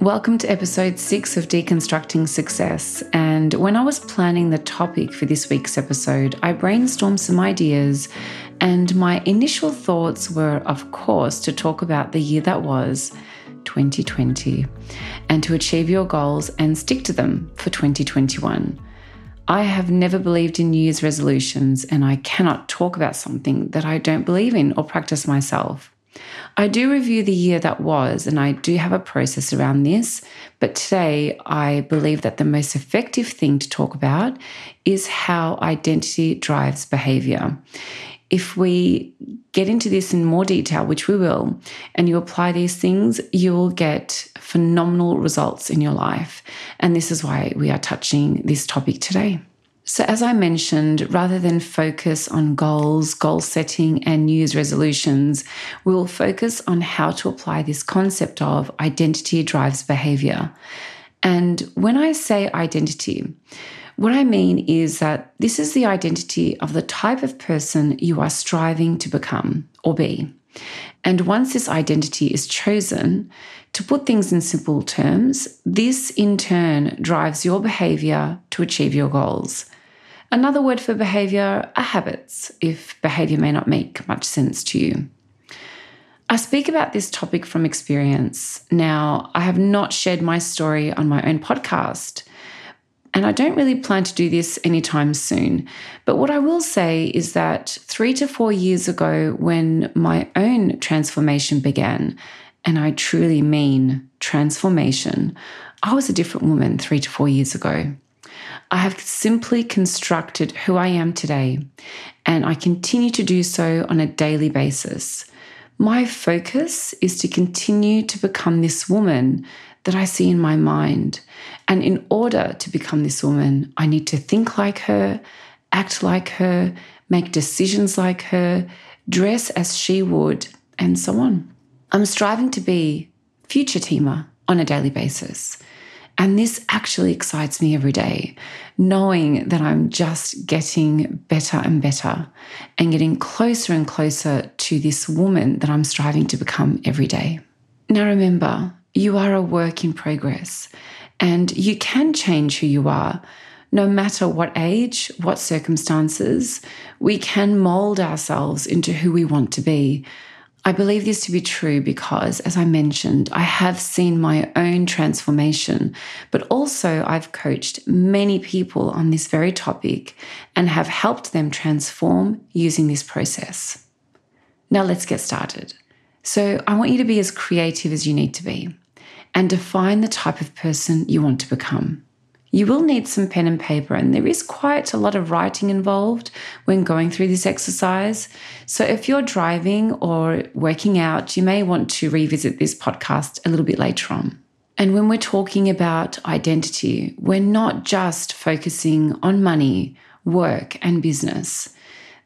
Welcome to episode six of Deconstructing Success. And when I was planning the topic for this week's episode, I brainstormed some ideas, and my initial thoughts were, of course, to talk about the year that was 2020 and to achieve your goals and stick to them for 2021. I have never believed in New Year's resolutions, and I cannot talk about something that I don't believe in or practice myself. I do review the year that was, and I do have a process around this. But today, I believe that the most effective thing to talk about is how identity drives behavior. If we get into this in more detail, which we will, and you apply these things, you will get phenomenal results in your life. And this is why we are touching this topic today. So, as I mentioned, rather than focus on goals, goal setting, and New Year's resolutions, we will focus on how to apply this concept of identity drives behavior. And when I say identity, what I mean is that this is the identity of the type of person you are striving to become or be. And once this identity is chosen, to put things in simple terms, this in turn drives your behavior to achieve your goals. Another word for behavior are habits, if behavior may not make much sense to you. I speak about this topic from experience. Now, I have not shared my story on my own podcast, and I don't really plan to do this anytime soon. But what I will say is that three to four years ago, when my own transformation began, and I truly mean transformation, I was a different woman three to four years ago. I have simply constructed who I am today, and I continue to do so on a daily basis. My focus is to continue to become this woman that I see in my mind. And in order to become this woman, I need to think like her, act like her, make decisions like her, dress as she would, and so on. I'm striving to be future Tima on a daily basis. And this actually excites me every day, knowing that I'm just getting better and better and getting closer and closer to this woman that I'm striving to become every day. Now, remember, you are a work in progress and you can change who you are. No matter what age, what circumstances, we can mold ourselves into who we want to be I believe this to be true because, as I mentioned, I have seen my own transformation, but also I've coached many people on this very topic and have helped them transform using this process. Now, let's get started. So, I want you to be as creative as you need to be and define the type of person you want to become. You will need some pen and paper, and there is quite a lot of writing involved when going through this exercise. So, if you're driving or working out, you may want to revisit this podcast a little bit later on. And when we're talking about identity, we're not just focusing on money, work, and business.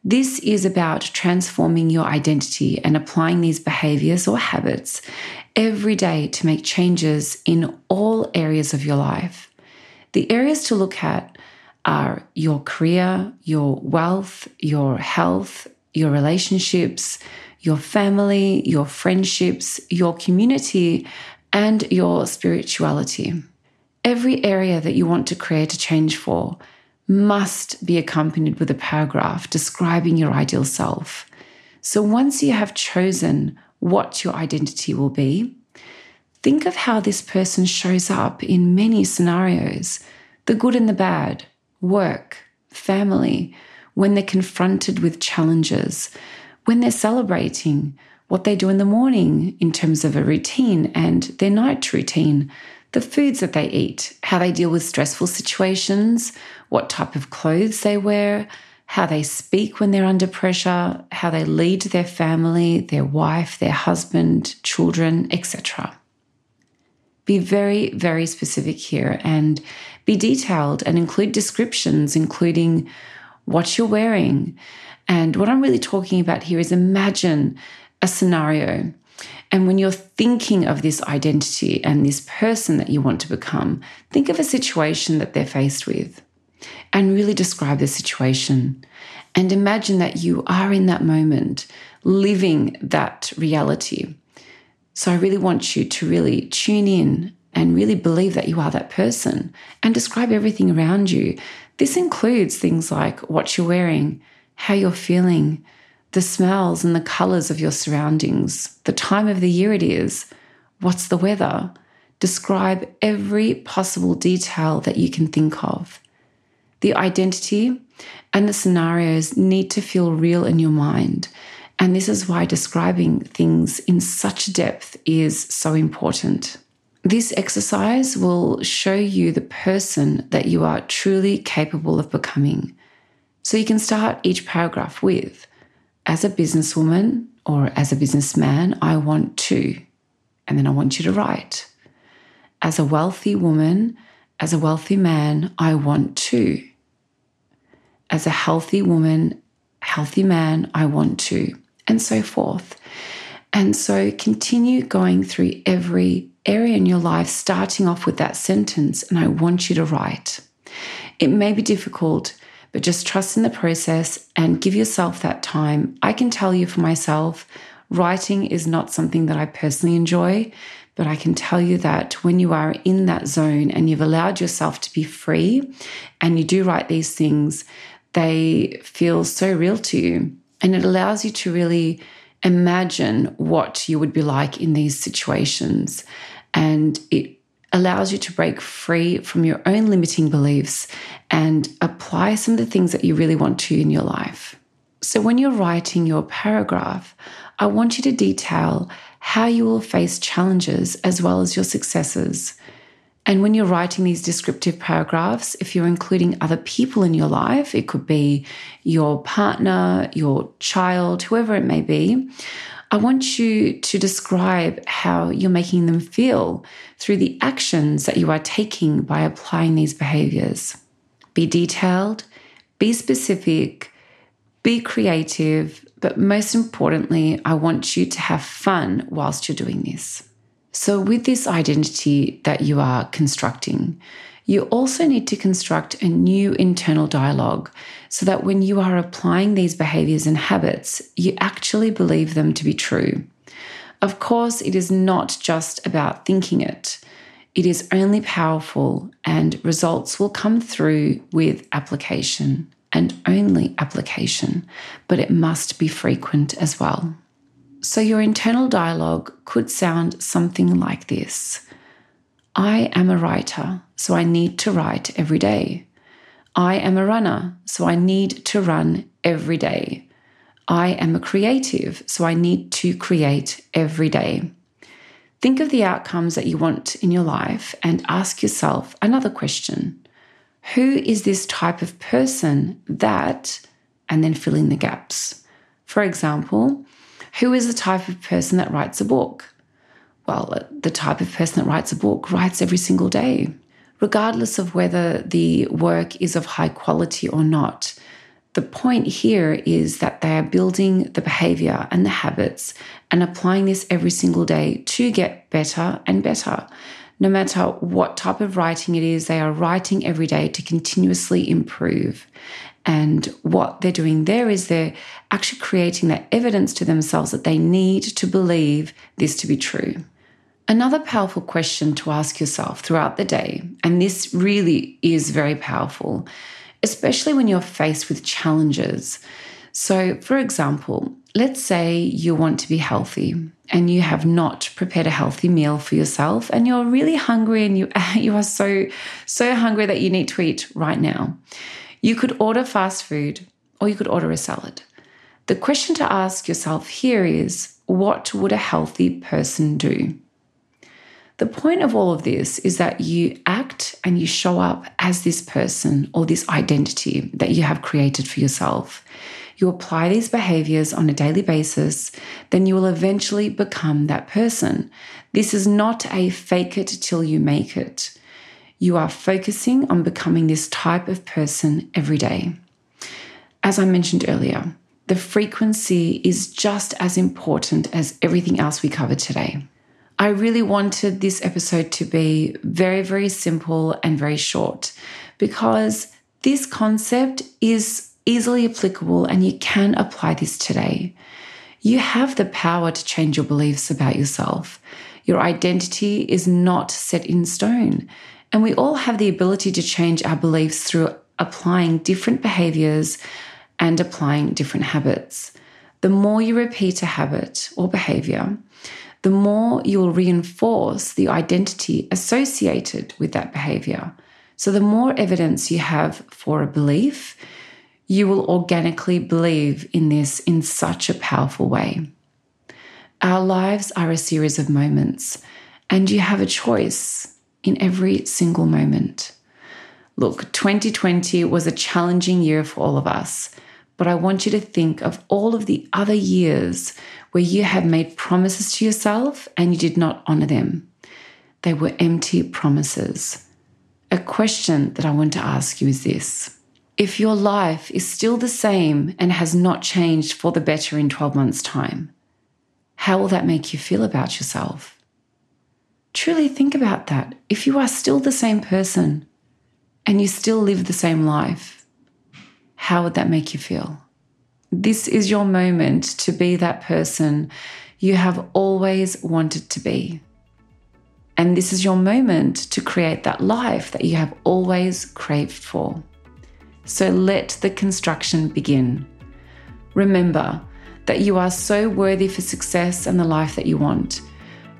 This is about transforming your identity and applying these behaviors or habits every day to make changes in all areas of your life. The areas to look at are your career, your wealth, your health, your relationships, your family, your friendships, your community, and your spirituality. Every area that you want to create a change for must be accompanied with a paragraph describing your ideal self. So once you have chosen what your identity will be, Think of how this person shows up in many scenarios the good and the bad, work, family, when they're confronted with challenges, when they're celebrating, what they do in the morning in terms of a routine and their night routine, the foods that they eat, how they deal with stressful situations, what type of clothes they wear, how they speak when they're under pressure, how they lead their family, their wife, their husband, children, etc. Be very, very specific here and be detailed and include descriptions, including what you're wearing. And what I'm really talking about here is imagine a scenario. And when you're thinking of this identity and this person that you want to become, think of a situation that they're faced with and really describe the situation. And imagine that you are in that moment, living that reality. So I really want you to really tune in and really believe that you are that person and describe everything around you. This includes things like what you're wearing, how you're feeling, the smells and the colors of your surroundings, the time of the year it is, what's the weather. Describe every possible detail that you can think of. The identity and the scenarios need to feel real in your mind. And this is why describing things in such depth is so important. This exercise will show you the person that you are truly capable of becoming. So you can start each paragraph with As a businesswoman or as a businessman, I want to. And then I want you to write As a wealthy woman, as a wealthy man, I want to. As a healthy woman, healthy man, I want to. And so forth. And so continue going through every area in your life, starting off with that sentence, and I want you to write. It may be difficult, but just trust in the process and give yourself that time. I can tell you for myself, writing is not something that I personally enjoy, but I can tell you that when you are in that zone and you've allowed yourself to be free and you do write these things, they feel so real to you. And it allows you to really imagine what you would be like in these situations. And it allows you to break free from your own limiting beliefs and apply some of the things that you really want to in your life. So, when you're writing your paragraph, I want you to detail how you will face challenges as well as your successes. And when you're writing these descriptive paragraphs, if you're including other people in your life, it could be your partner, your child, whoever it may be, I want you to describe how you're making them feel through the actions that you are taking by applying these behaviors. Be detailed, be specific, be creative, but most importantly, I want you to have fun whilst you're doing this. So, with this identity that you are constructing, you also need to construct a new internal dialogue so that when you are applying these behaviors and habits, you actually believe them to be true. Of course, it is not just about thinking it. It is only powerful, and results will come through with application and only application, but it must be frequent as well. So, your internal dialogue could sound something like this I am a writer, so I need to write every day. I am a runner, so I need to run every day. I am a creative, so I need to create every day. Think of the outcomes that you want in your life and ask yourself another question Who is this type of person that, and then fill in the gaps? For example, who is the type of person that writes a book? well, uh, the type of person that writes a book writes every single day, regardless of whether the work is of high quality or not. The point here is that they are building the behavior and the habits and applying this every single day to get better and better. No matter what type of writing it is, they are writing every day to continuously improve. And what they're doing there is they're actually creating that evidence to themselves that they need to believe this to be true. Another powerful question to ask yourself throughout the day, and this really is very powerful, especially when you're faced with challenges. So, for example, let's say you want to be healthy and you have not prepared a healthy meal for yourself and you're really hungry and you you are so so hungry that you need to eat right now. You could order fast food or you could order a salad. The question to ask yourself here is what would a healthy person do? The point of all of this is that you act and you show up as this person or this identity that you have created for yourself. You apply these behaviors on a daily basis, then you will eventually become that person. This is not a fake it till you make it. You are focusing on becoming this type of person every day. As I mentioned earlier, the frequency is just as important as everything else we covered today. I really wanted this episode to be very, very simple and very short because this concept is easily applicable and you can apply this today. You have the power to change your beliefs about yourself. Your identity is not set in stone. And we all have the ability to change our beliefs through applying different behaviors and applying different habits. The more you repeat a habit or behavior, the more you'll reinforce the identity associated with that behavior. So, the more evidence you have for a belief, you will organically believe in this in such a powerful way. Our lives are a series of moments, and you have a choice in every single moment. Look, 2020 was a challenging year for all of us, but I want you to think of all of the other years where you have made promises to yourself and you did not honor them. They were empty promises. A question that I want to ask you is this If your life is still the same and has not changed for the better in 12 months' time, how will that make you feel about yourself? Truly think about that. If you are still the same person and you still live the same life, how would that make you feel? This is your moment to be that person you have always wanted to be. And this is your moment to create that life that you have always craved for. So let the construction begin. Remember that you are so worthy for success and the life that you want.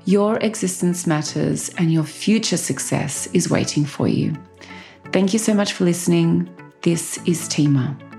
Your existence matters and your future success is waiting for you. Thank you so much for listening. This is Tima.